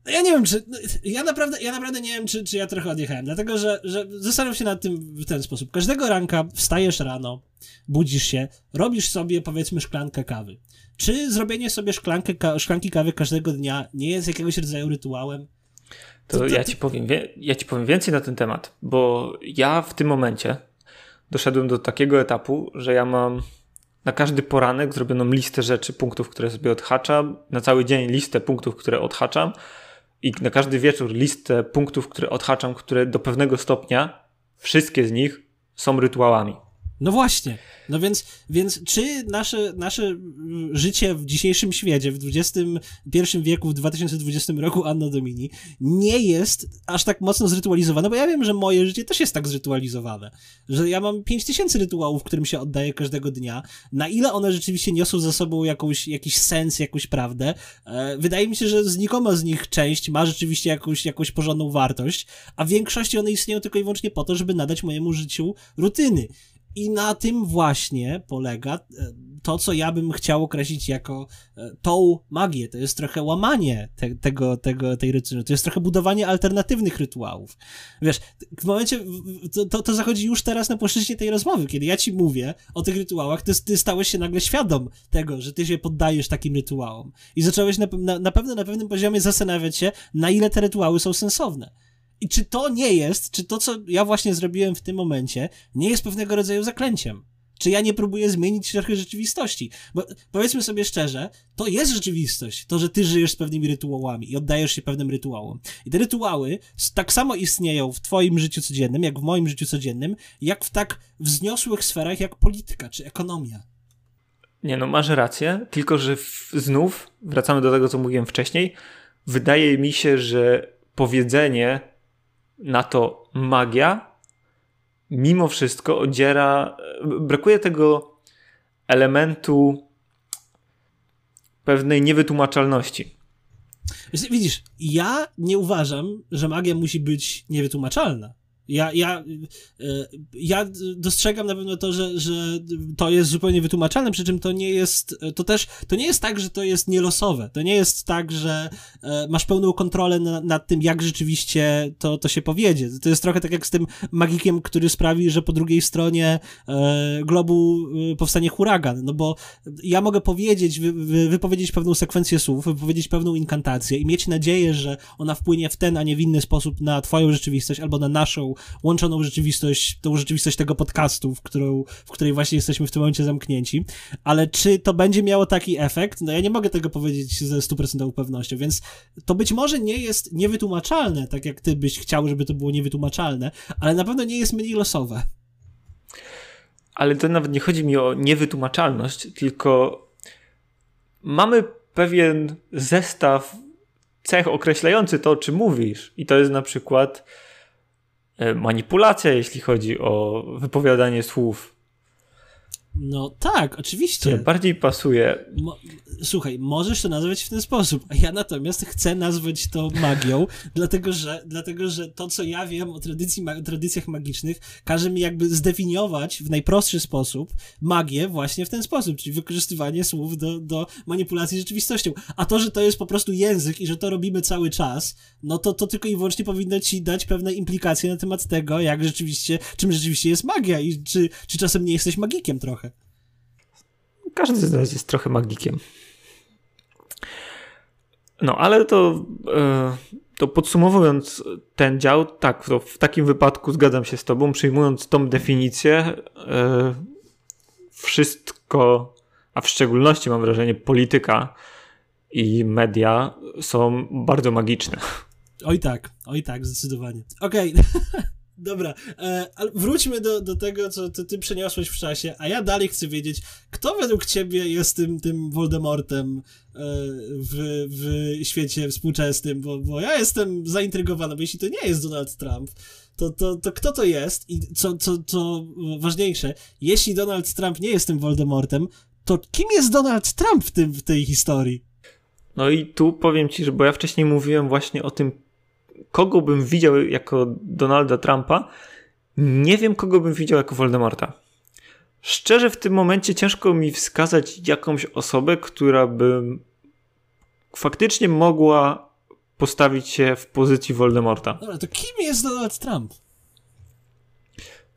No ja nie wiem, czy. No, ja naprawdę, ja naprawdę nie wiem, czy, czy ja trochę odjechałem, dlatego że, że zastanawiam się nad tym w ten sposób. Każdego ranka wstajesz rano, budzisz się, robisz sobie powiedzmy szklankę kawy. Czy zrobienie sobie szklankę, ka szklanki kawy każdego dnia nie jest jakiegoś rodzaju rytuałem? To, to, to ja, ci powiem, ja ci powiem więcej na ten temat, bo ja w tym momencie doszedłem do takiego etapu, że ja mam na każdy poranek zrobioną listę rzeczy, punktów, które sobie odhaczam, na cały dzień listę punktów, które odhaczam i na każdy wieczór listę punktów, które odhaczam, które do pewnego stopnia, wszystkie z nich są rytuałami. No właśnie. No więc, więc czy nasze, nasze życie w dzisiejszym świecie, w XXI wieku, w 2020 roku Anno Domini, nie jest aż tak mocno zrytualizowane, bo ja wiem, że moje życie też jest tak zrytualizowane, że ja mam 5000 rytuałów, którym się oddaję każdego dnia. Na ile one rzeczywiście niosą ze sobą jakąś, jakiś sens, jakąś prawdę, e, wydaje mi się, że znikoma z nich część ma rzeczywiście jakąś, jakąś porządną wartość, a w większości one istnieją tylko i wyłącznie po to, żeby nadać mojemu życiu rutyny. I na tym właśnie polega e, to, co ja bym chciał określić jako e, tą magię. To jest trochę łamanie te, tego, tego, tej rytuału. To jest trochę budowanie alternatywnych rytuałów. Wiesz, w momencie, to, to, to zachodzi już teraz na płaszczyźnie tej rozmowy, kiedy ja ci mówię o tych rytuałach, ty, ty stałeś się nagle świadom tego, że ty się poddajesz takim rytuałom. I zacząłeś na, na, na pewno na pewnym poziomie zastanawiać się, na ile te rytuały są sensowne. I czy to nie jest, czy to, co ja właśnie zrobiłem w tym momencie, nie jest pewnego rodzaju zaklęciem? Czy ja nie próbuję zmienić trochę rzeczywistości? Bo powiedzmy sobie szczerze, to jest rzeczywistość, to, że ty żyjesz z pewnymi rytuałami i oddajesz się pewnym rytuałom. I te rytuały tak samo istnieją w twoim życiu codziennym, jak w moim życiu codziennym, jak w tak wzniosłych sferach jak polityka czy ekonomia. Nie no, masz rację, tylko że w, znów, wracamy do tego, co mówiłem wcześniej, wydaje mi się, że powiedzenie na to magia, mimo wszystko odziera, brakuje tego elementu pewnej niewytłumaczalności. Widzisz, ja nie uważam, że magia musi być niewytłumaczalna. Ja, ja, e, ja dostrzegam na pewno to, że, że to jest zupełnie wytłumaczalne, przy czym to nie jest, to też, to nie jest tak, że to jest nielosowe. To nie jest tak, że e, masz pełną kontrolę na, nad tym, jak rzeczywiście to, to się powiedzie. To jest trochę tak jak z tym magikiem, który sprawi, że po drugiej stronie e, globu powstanie huragan. No bo ja mogę powiedzieć, wy, wypowiedzieć pewną sekwencję słów, wypowiedzieć pewną inkantację i mieć nadzieję, że ona wpłynie w ten, a nie w inny sposób na twoją rzeczywistość albo na naszą łączoną rzeczywistość, tą rzeczywistość tego podcastu, w, którą, w której właśnie jesteśmy w tym momencie zamknięci. Ale czy to będzie miało taki efekt? No ja nie mogę tego powiedzieć ze stuprocentową pewnością, więc to być może nie jest niewytłumaczalne, tak jak ty byś chciał, żeby to było niewytłumaczalne, ale na pewno nie jest mniej losowe. Ale to nawet nie chodzi mi o niewytłumaczalność, tylko mamy pewien zestaw cech określający to, o czym mówisz. I to jest na przykład manipulacja, jeśli chodzi o wypowiadanie słów. No tak, oczywiście. Które bardziej pasuje. Mo Słuchaj, możesz to nazwać w ten sposób, a ja natomiast chcę nazwać to magią, dlatego że, dlatego że to, co ja wiem o tradycji, ma tradycjach magicznych, każe mi jakby zdefiniować w najprostszy sposób magię właśnie w ten sposób, czyli wykorzystywanie słów do, do manipulacji rzeczywistością. A to, że to jest po prostu język i że to robimy cały czas, no to to tylko i wyłącznie powinno ci dać pewne implikacje na temat tego, jak rzeczywiście, czym rzeczywiście jest magia i czy, czy czasem nie jesteś magikiem trochę. Każdy z nas jest trochę magikiem. No, ale to, e, to podsumowując ten dział, tak, w takim wypadku zgadzam się z Tobą, przyjmując tą definicję, e, wszystko, a w szczególności mam wrażenie polityka i media są bardzo magiczne. Oj tak, oj tak, zdecydowanie. Okej. Okay. Dobra, e, wróćmy do, do tego, co ty, ty przeniosłeś w czasie, a ja dalej chcę wiedzieć, kto według ciebie jest tym, tym Voldemortem e, w, w świecie współczesnym, bo, bo ja jestem zaintrygowany, bo jeśli to nie jest Donald Trump, to, to, to kto to jest i co, co, co ważniejsze, jeśli Donald Trump nie jest tym Voldemortem, to kim jest Donald Trump w, tym, w tej historii? No i tu powiem ci, że bo ja wcześniej mówiłem właśnie o tym kogo bym widział jako Donalda Trumpa, nie wiem, kogo bym widział jako Voldemorta. Szczerze, w tym momencie ciężko mi wskazać jakąś osobę, która by faktycznie mogła postawić się w pozycji Voldemorta. Dobra, to kim jest Donald Trump?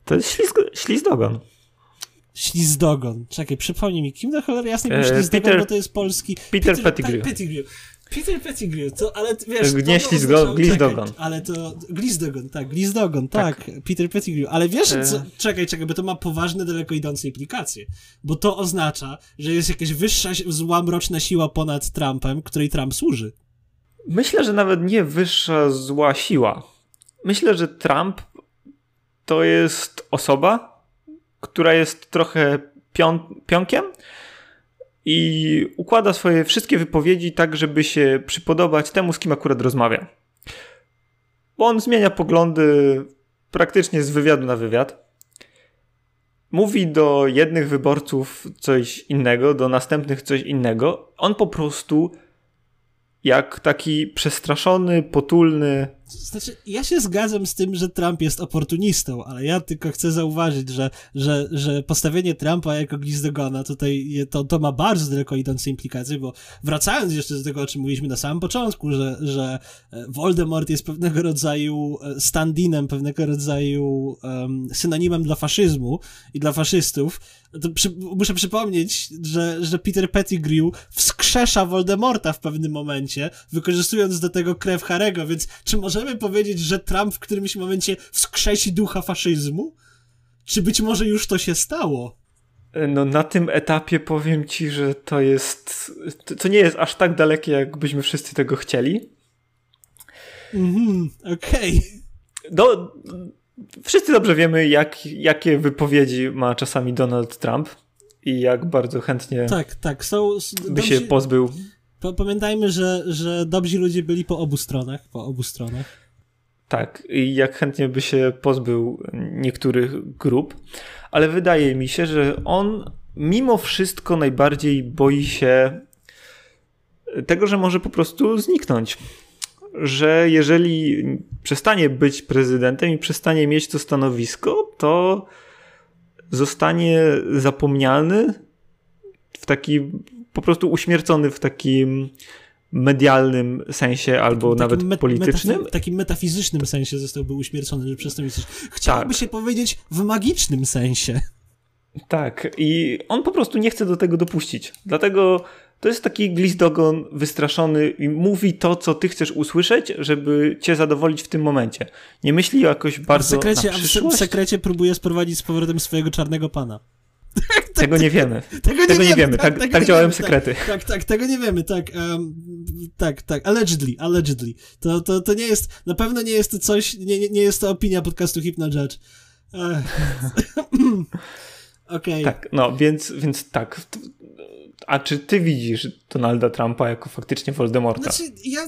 To jest ślizdogon. Ślizdogon. Czekaj, przypomnij mi, kim do cholery jasnej był e, ślizdogon, Peter, bo to jest polski... Peter, Peter Pettigrew. Pettigrew. Peter Pettigrew, to, ale wiesz... Nie ślizgo, Glizdogon. Ale to... Glizdogon, tak, Glizdogon, tak. tak. Peter Pettigrew. Ale wiesz, e... co, czekaj, czekaj, bo to ma poważne, daleko idące implikacje. Bo to oznacza, że jest jakaś wyższa, zła, mroczna siła ponad Trumpem, której Trump służy. Myślę, że nawet nie wyższa zła siła. Myślę, że Trump to jest osoba, która jest trochę pion pionkiem i układa swoje wszystkie wypowiedzi tak, żeby się przypodobać temu, z kim akurat rozmawia. Bo on zmienia poglądy praktycznie z wywiadu na wywiad. Mówi do jednych wyborców coś innego, do następnych coś innego. On po prostu jak taki przestraszony, potulny. Znaczy, ja się zgadzam z tym, że Trump jest oportunistą, ale ja tylko chcę zauważyć, że, że, że postawienie Trumpa jako Glizdogona tutaj to, to ma bardzo daleko idące implikacje, bo wracając jeszcze do tego, o czym mówiliśmy na samym początku, że, że e, Voldemort jest pewnego rodzaju e, stand-inem, pewnego rodzaju um, synonimem dla faszyzmu i dla faszystów, to przy, muszę przypomnieć, że, że Peter Pettigrew wskrzesza Voldemorta w pewnym momencie, wykorzystując do tego krew Harego, więc czy możemy powiedzieć, że Trump w którymś momencie wskrzesi ducha faszyzmu? Czy być może już to się stało? No na tym etapie powiem ci, że to jest, to nie jest aż tak dalekie, jakbyśmy wszyscy tego chcieli. Mhm, okej. Okay. Do, wszyscy dobrze wiemy, jak, jakie wypowiedzi ma czasami Donald Trump i jak bardzo chętnie tak, tak. Są, by się pozbył. Pamiętajmy, że, że dobrzy ludzie byli po obu stronach. Po obu stronach. Tak, i jak chętnie by się pozbył niektórych grup, ale wydaje mi się, że on mimo wszystko najbardziej boi się tego, że może po prostu zniknąć że jeżeli przestanie być prezydentem i przestanie mieć to stanowisko, to zostanie zapomniany w taki po prostu uśmiercony w takim medialnym sensie albo takim, nawet politycznym. w takim metafizycznym sensie zostałby uśmiercony, że przestał mieć Chciałoby tak. się powiedzieć w magicznym sensie. Tak, i on po prostu nie chce do tego dopuścić. Dlatego to jest taki glizdogon wystraszony i mówi to, co ty chcesz usłyszeć, żeby cię zadowolić w tym momencie. Nie myśli jakoś bardzo a w sekrecie, na przyszłość. A w sekrecie próbuje sprowadzić z powrotem swojego czarnego pana. tego nie wiemy. Tego nie, tego nie wiemy. Tak, tak, tak działają sekrety. Tak, tak, tak, tego nie wiemy. Tak, um, tak, tak. Allegedly, allegedly. To, to, to nie jest, na pewno nie jest to coś, nie, nie, nie jest to opinia podcastu Hypno Judge. Okej. Okay. Tak, no, więc, więc tak. A czy ty widzisz Donalda Trumpa jako faktycznie Voldemorta? Znaczy, ja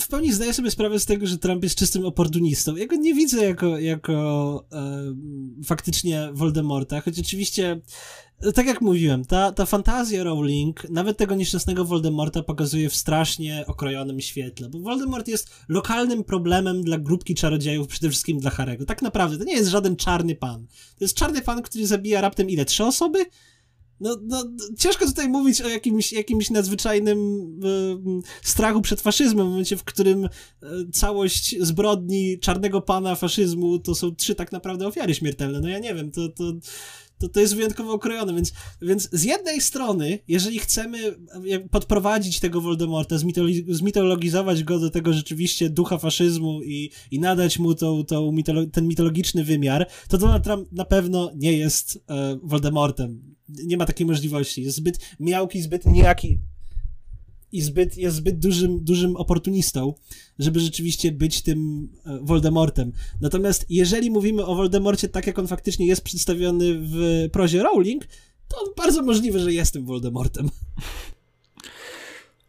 w pełni zdaję sobie sprawę z tego, że Trump jest czystym oportunistą. Ja go nie widzę jako, jako e, faktycznie Voldemorta, choć oczywiście tak jak mówiłem, ta, ta fantazja Rowling nawet tego nieszczęsnego Voldemorta pokazuje w strasznie okrojonym świetle, bo Voldemort jest lokalnym problemem dla grupki czarodziejów, przede wszystkim dla Harego. Tak naprawdę, to nie jest żaden czarny pan. To jest czarny pan, który zabija raptem ile? Trzy osoby? No, no, ciężko tutaj mówić o jakimś, jakimś nadzwyczajnym y, strachu przed faszyzmem, w momencie, w którym y, całość zbrodni czarnego pana faszyzmu to są trzy tak naprawdę ofiary śmiertelne. No ja nie wiem, to, to, to, to jest wyjątkowo okrojone, więc, więc z jednej strony, jeżeli chcemy podprowadzić tego Voldemorta, zmitologizować go do tego rzeczywiście ducha faszyzmu i, i nadać mu tą, tą mitolo ten mitologiczny wymiar, to Donald Trump na pewno nie jest e, Voldemortem nie ma takiej możliwości. Jest zbyt miałki, zbyt niejaki i zbyt, jest zbyt dużym, dużym oportunistą, żeby rzeczywiście być tym e, Voldemortem. Natomiast jeżeli mówimy o Voldemorcie tak, jak on faktycznie jest przedstawiony w prozie Rowling, to bardzo możliwe, że jestem Voldemortem.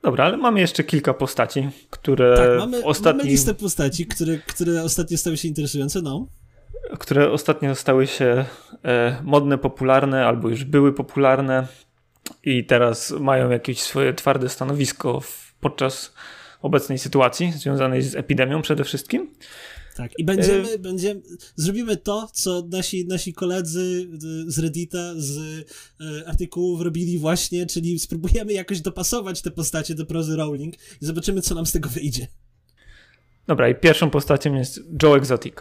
Dobra, ale mamy jeszcze kilka postaci, które tak, mamy, ostatnim... mamy listę postaci, które, które ostatnio stały się interesujące, no które ostatnio stały się e, modne, popularne albo już były popularne i teraz mają jakieś swoje twarde stanowisko w, podczas obecnej sytuacji związanej z epidemią przede wszystkim. Tak, i będziemy, e... będziemy, zrobimy to, co nasi, nasi koledzy z Reddita, z e, artykułów robili właśnie, czyli spróbujemy jakoś dopasować te postacie do prozy Rowling i zobaczymy, co nam z tego wyjdzie. Dobra, i pierwszą postacią jest Joe Exotic.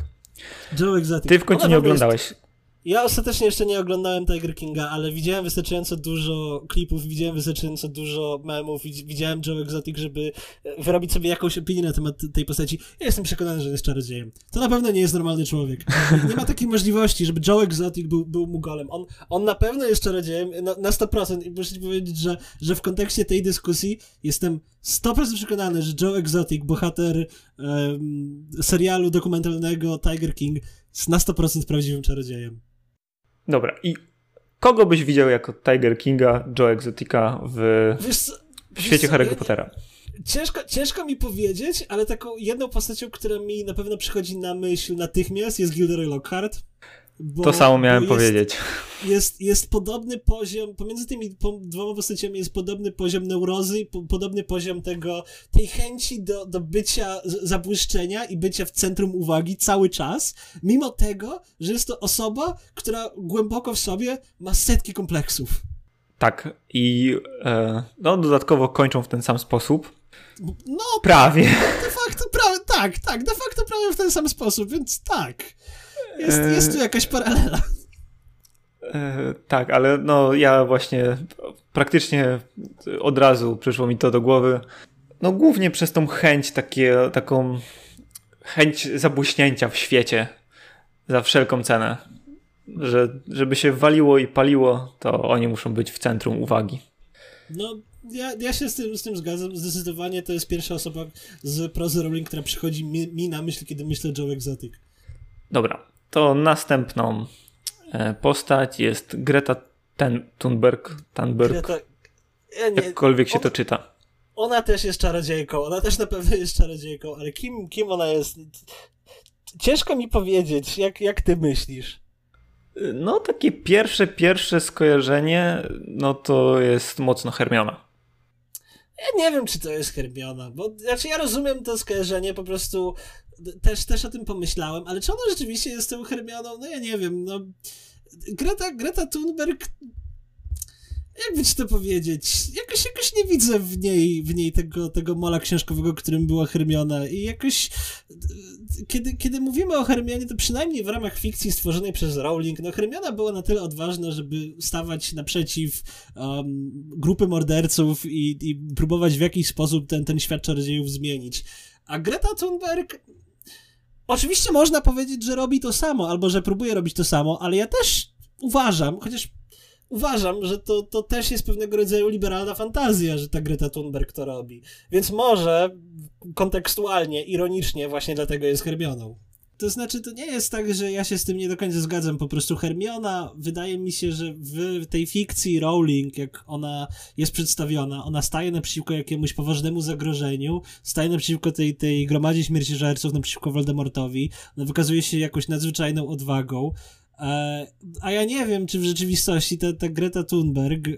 Joe Exotic. Ty w końcu nie oglądałeś. Ja ostatecznie jeszcze nie oglądałem Tiger Kinga, ale widziałem wystarczająco dużo klipów, widziałem wystarczająco dużo memów, widziałem Joe Exotic, żeby e, wyrobić sobie jakąś opinię na temat tej postaci. Ja jestem przekonany, że jest czarodziejem. To na pewno nie jest normalny człowiek. Nie ma takiej możliwości, żeby Joe Exotic był, był Mugolem. On, on na pewno jest czarodziejem na, na 100% i muszę ci powiedzieć, że, że w kontekście tej dyskusji jestem 100% przekonany, że Joe Exotic, bohater um, serialu dokumentalnego Tiger King, jest na 100% prawdziwym czarodziejem. Dobra, i kogo byś widział jako Tiger Kinga, Joe Exotica w, wiesz, świecie wiesz, Harry'ego Pottera? Ciężko, ciężko mi powiedzieć, ale taką jedną postacią, która mi na pewno przychodzi na myśl natychmiast jest Gilderoy Lockhart. Bo, to samo miałem jest, powiedzieć. Jest, jest podobny poziom, pomiędzy tymi dwoma postaciami jest podobny poziom neurozy, po, podobny poziom tego, tej chęci do, do bycia, zabłyszczenia i bycia w centrum uwagi cały czas, mimo tego, że jest to osoba, która głęboko w sobie ma setki kompleksów. Tak, i e, no, dodatkowo kończą w ten sam sposób. No, prawie. De facto, prawie, tak, tak, de facto prawie w ten sam sposób, więc tak. Jest, e, jest tu jakaś paralela. E, tak, ale no ja właśnie praktycznie od razu przyszło mi to do głowy. No głównie przez tą chęć, takie, taką chęć zabłyśnięcia w świecie za wszelką cenę. Że żeby się waliło i paliło, to oni muszą być w centrum uwagi. No, ja, ja się z tym, z tym zgadzam. Zdecydowanie to jest pierwsza osoba z prozy Rowling, która przychodzi mi, mi na myśl, kiedy myślę Joe Exotic. Dobra, to następną e, postać jest Greta Ten Thunberg. Thunberg Greta... Ja nie... Jakkolwiek się to czyta. Ona też jest czarodziejką, ona też na pewno jest czarodziejką, ale kim, kim ona jest? Ciężko mi powiedzieć, jak, jak ty myślisz? No, takie pierwsze, pierwsze skojarzenie, no to jest mocno Hermiona. Ja nie wiem, czy to jest Hermiona, bo znaczy ja rozumiem to skojarzenie, po prostu też, też o tym pomyślałem, ale czy ona rzeczywiście jest tą Hermioną? No ja nie wiem, no Greta, Greta Thunberg jakby ci to powiedzieć, jakoś, jakoś nie widzę w niej, w niej tego, tego mola książkowego, którym była Hermiona i jakoś kiedy, kiedy mówimy o Hermionie, to przynajmniej w ramach fikcji stworzonej przez Rowling, no Hermiona była na tyle odważna, żeby stawać naprzeciw um, grupy morderców i, i próbować w jakiś sposób ten, ten świat czarodziejów zmienić. A Greta Thunberg Oczywiście można powiedzieć, że robi to samo, albo że próbuje robić to samo, ale ja też uważam, chociaż uważam, że to, to też jest pewnego rodzaju liberalna fantazja, że ta Greta Thunberg to robi. Więc może kontekstualnie, ironicznie właśnie dlatego jest Hermioną. To znaczy, to nie jest tak, że ja się z tym nie do końca zgadzam. Po prostu Hermiona, wydaje mi się, że w tej fikcji Rowling, jak ona jest przedstawiona, ona staje naprzeciwko jakiemuś poważnemu zagrożeniu, staje naprzeciwko tej, tej gromadzie śmierciożerców, naprzeciwko Voldemortowi, ona wykazuje się jakąś nadzwyczajną odwagą, a ja nie wiem, czy w rzeczywistości ta, ta Greta Thunberg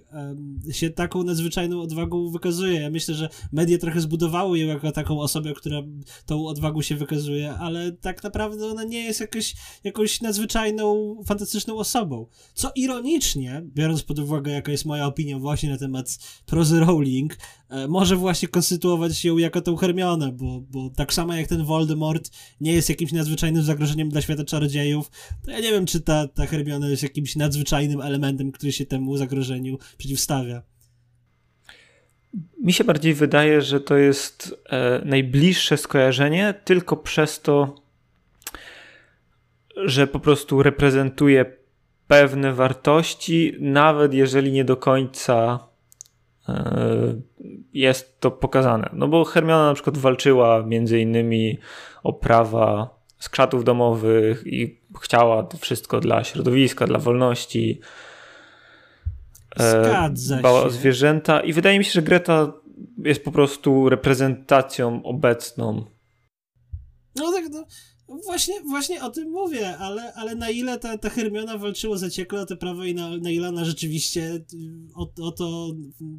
się taką nadzwyczajną odwagą wykazuje. Ja myślę, że media trochę zbudowały ją jako taką osobę, która tą odwagą się wykazuje, ale tak naprawdę ona nie jest jakoś, jakąś nadzwyczajną, fantastyczną osobą. Co ironicznie, biorąc pod uwagę, jaka jest moja opinia właśnie na temat prozy Rowling, e, może właśnie konstytuować ją jako tą Hermionę, bo, bo tak samo jak ten Voldemort nie jest jakimś nadzwyczajnym zagrożeniem dla świata czarodziejów, to ja nie wiem, czy ta, ta Hermiona jest jakimś nadzwyczajnym elementem, który się temu zagrożeniu przeciwstawia. Mi się bardziej wydaje, że to jest e, najbliższe skojarzenie tylko przez to, że po prostu reprezentuje pewne wartości, nawet jeżeli nie do końca e, jest to pokazane. No bo Hermiona na przykład walczyła między innymi o prawa skrzatów domowych i chciała wszystko dla środowiska, dla wolności. E, Zgadza dbała się. zwierzęta i wydaje mi się, że Greta jest po prostu reprezentacją obecną. No tak, no, Właśnie, właśnie o tym mówię, ale, ale na ile ta, ta Hermiona walczyła zaciekle o te prawa i na, na ile ona rzeczywiście y, o, o to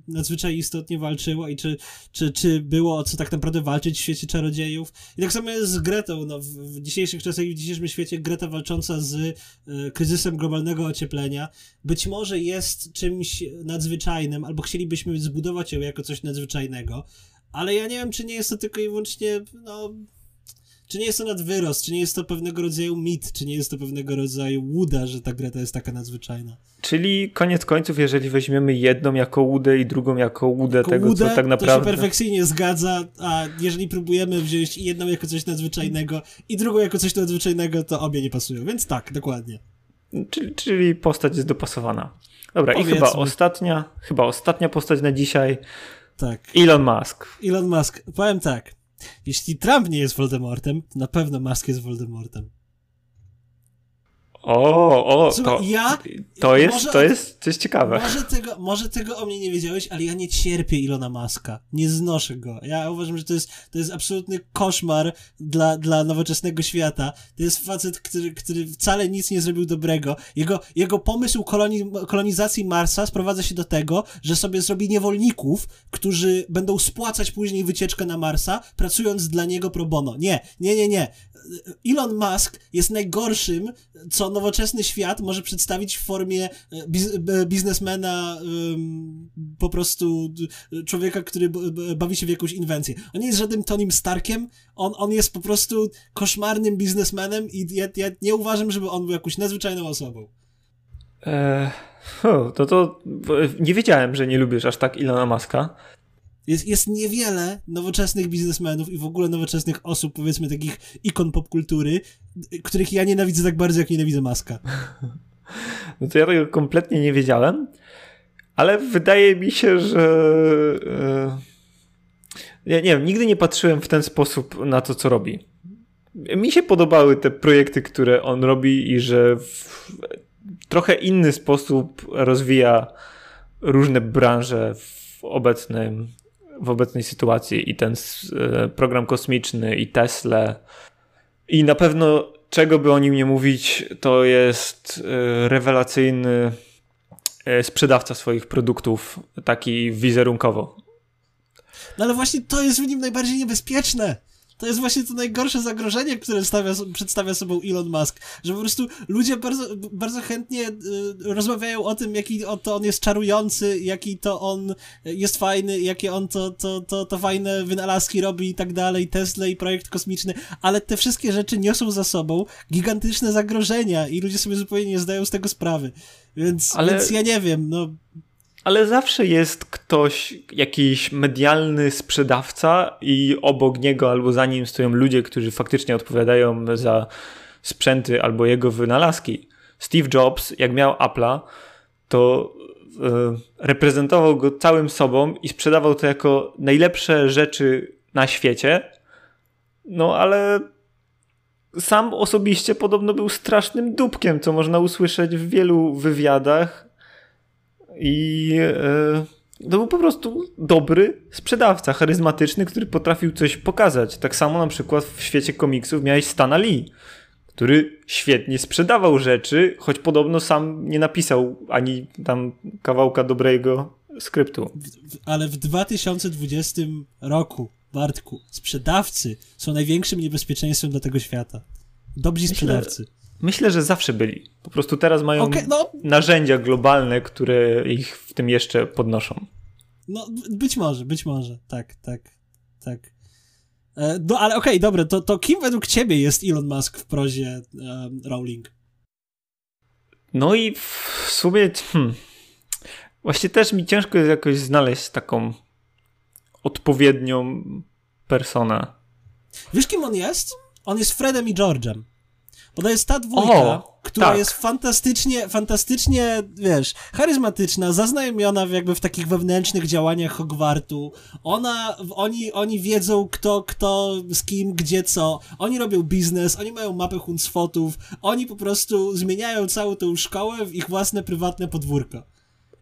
nadzwyczaj istotnie walczyła i czy, czy, czy było o co tak naprawdę walczyć w świecie czarodziejów. I tak samo jest z Gretą. No, w, w dzisiejszych czasach i w dzisiejszym świecie Greta walcząca z y, kryzysem globalnego ocieplenia być może jest czymś nadzwyczajnym, albo chcielibyśmy zbudować ją jako coś nadzwyczajnego, ale ja nie wiem, czy nie jest to tylko i wyłącznie no, czy nie jest to nadwyrost, czy nie jest to pewnego rodzaju mit, czy nie jest to pewnego rodzaju łuda, że ta Greta jest taka nadzwyczajna. Czyli koniec końców, jeżeli weźmiemy jedną jako łudę i drugą jako łudę jako tego, łudę, co tak naprawdę... to się perfekcyjnie zgadza, a jeżeli próbujemy wziąć jedną jako coś nadzwyczajnego i drugą jako coś nadzwyczajnego, to obie nie pasują, więc tak, dokładnie. Czyli, czyli postać jest dopasowana. Dobra, Powiedzmy. i chyba ostatnia, chyba ostatnia postać na dzisiaj. Tak. Elon Musk. Elon Musk. Powiem tak. Jeśli Trump nie jest Voldemortem, na pewno Musk jest Voldemortem. O, o, Słuchaj, to, ja, to, jest, to jest coś ciekawe. Może tego, może tego o mnie nie wiedziałeś, ale ja nie cierpię Ilona Maska. Nie znoszę go. Ja uważam, że to jest, to jest absolutny koszmar dla, dla nowoczesnego świata. To jest facet, który, który wcale nic nie zrobił dobrego. Jego, jego pomysł koloni, kolonizacji Marsa sprowadza się do tego, że sobie zrobi niewolników, którzy będą spłacać później wycieczkę na Marsa, pracując dla niego pro bono. Nie, nie, nie, nie. Elon Musk jest najgorszym, co nowoczesny świat może przedstawić w formie e, biz e, biznesmena, po prostu człowieka, który bawi się w jakąś inwencję. On nie jest żadnym Tonym Starkiem, on, on jest po prostu koszmarnym biznesmenem i ja, ja nie uważam, żeby on był jakąś nadzwyczajną osobą. Eee, to to nie wiedziałem, że nie lubisz aż tak Ilona Muska. Jest, jest niewiele nowoczesnych biznesmenów i w ogóle nowoczesnych osób, powiedzmy takich ikon popkultury, których ja nienawidzę tak bardzo, jak nienawidzę Maska. No to ja tego kompletnie nie wiedziałem, ale wydaje mi się, że... E, ja nie wiem, nigdy nie patrzyłem w ten sposób na to, co robi. Mi się podobały te projekty, które on robi i że w trochę inny sposób rozwija różne branże w obecnym w obecnej sytuacji i ten e, program kosmiczny i Tesla. I na pewno czego by o nim nie mówić, to jest e, rewelacyjny e, sprzedawca swoich produktów, taki wizerunkowo. No ale właśnie to jest w nim najbardziej niebezpieczne. To jest właśnie to najgorsze zagrożenie, które stawia, przedstawia sobą Elon Musk, że po prostu ludzie bardzo, bardzo chętnie y, rozmawiają o tym, jaki to on jest czarujący, jaki to on jest fajny, jakie on to, to, to, to fajne wynalazki robi i tak dalej, Tesla i projekt kosmiczny, ale te wszystkie rzeczy niosą za sobą gigantyczne zagrożenia i ludzie sobie zupełnie nie zdają z tego sprawy. Więc, ale... więc ja nie wiem, no ale zawsze jest ktoś, jakiś medialny sprzedawca i obok niego albo za nim stoją ludzie, którzy faktycznie odpowiadają za sprzęty albo jego wynalazki. Steve Jobs, jak miał Apple'a, to yy, reprezentował go całym sobą i sprzedawał to jako najlepsze rzeczy na świecie. No ale sam osobiście podobno był strasznym dupkiem, co można usłyszeć w wielu wywiadach i e, to był po prostu dobry sprzedawca, charyzmatyczny, który potrafił coś pokazać. Tak samo na przykład w świecie komiksów miałeś Stana Lee, który świetnie sprzedawał rzeczy, choć podobno sam nie napisał ani tam kawałka dobrego skryptu. Ale w 2020 roku, Bartku, sprzedawcy są największym niebezpieczeństwem dla tego świata. Dobrzy sprzedawcy. Myślę, że zawsze byli. Po prostu teraz mają okay, no. narzędzia globalne, które ich w tym jeszcze podnoszą. No, być może, być może. Tak, tak, tak. E, no, ale okej, okay, dobra, to, to kim według ciebie jest Elon Musk w prozie um, Rowling? No i w sumie hmm, właśnie też mi ciężko jest jakoś znaleźć taką odpowiednią personę. Wiesz, kim on jest? On jest Fredem i George'em. Bo to jest ta dwójka, o, która tak. jest fantastycznie, fantastycznie, wiesz, charyzmatyczna, zaznajomiona jakby w takich wewnętrznych działaniach Hogwartu. Ona, oni, oni wiedzą kto, kto, z kim, gdzie, co. Oni robią biznes, oni mają mapę Huncfotów, oni po prostu zmieniają całą tę szkołę w ich własne prywatne podwórko.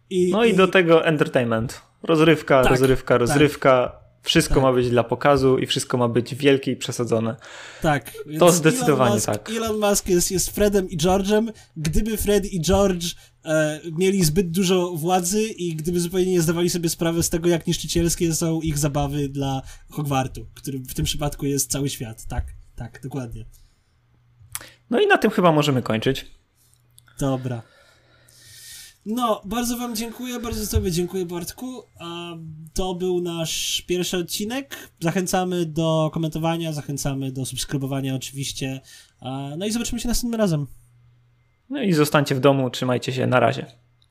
I, no i, i do tego entertainment. Rozrywka, tak, rozrywka, tak. rozrywka. Tak. Wszystko tak. ma być dla pokazu i wszystko ma być wielkie i przesadzone. Tak. To zdecydowanie Elon Musk, tak. Elon Musk jest, jest Fredem i George'em. Gdyby Fred i George e, mieli zbyt dużo władzy i gdyby zupełnie nie zdawali sobie sprawy z tego, jak niszczycielskie są ich zabawy dla Hogwartu, który w tym przypadku jest cały świat. Tak, tak, dokładnie. No i na tym chyba możemy kończyć. Dobra. No, bardzo Wam dziękuję, bardzo Tobie dziękuję, Bartku. To był nasz pierwszy odcinek. Zachęcamy do komentowania, zachęcamy do subskrybowania oczywiście. No i zobaczymy się następnym razem. No i zostańcie w domu, trzymajcie się, na razie.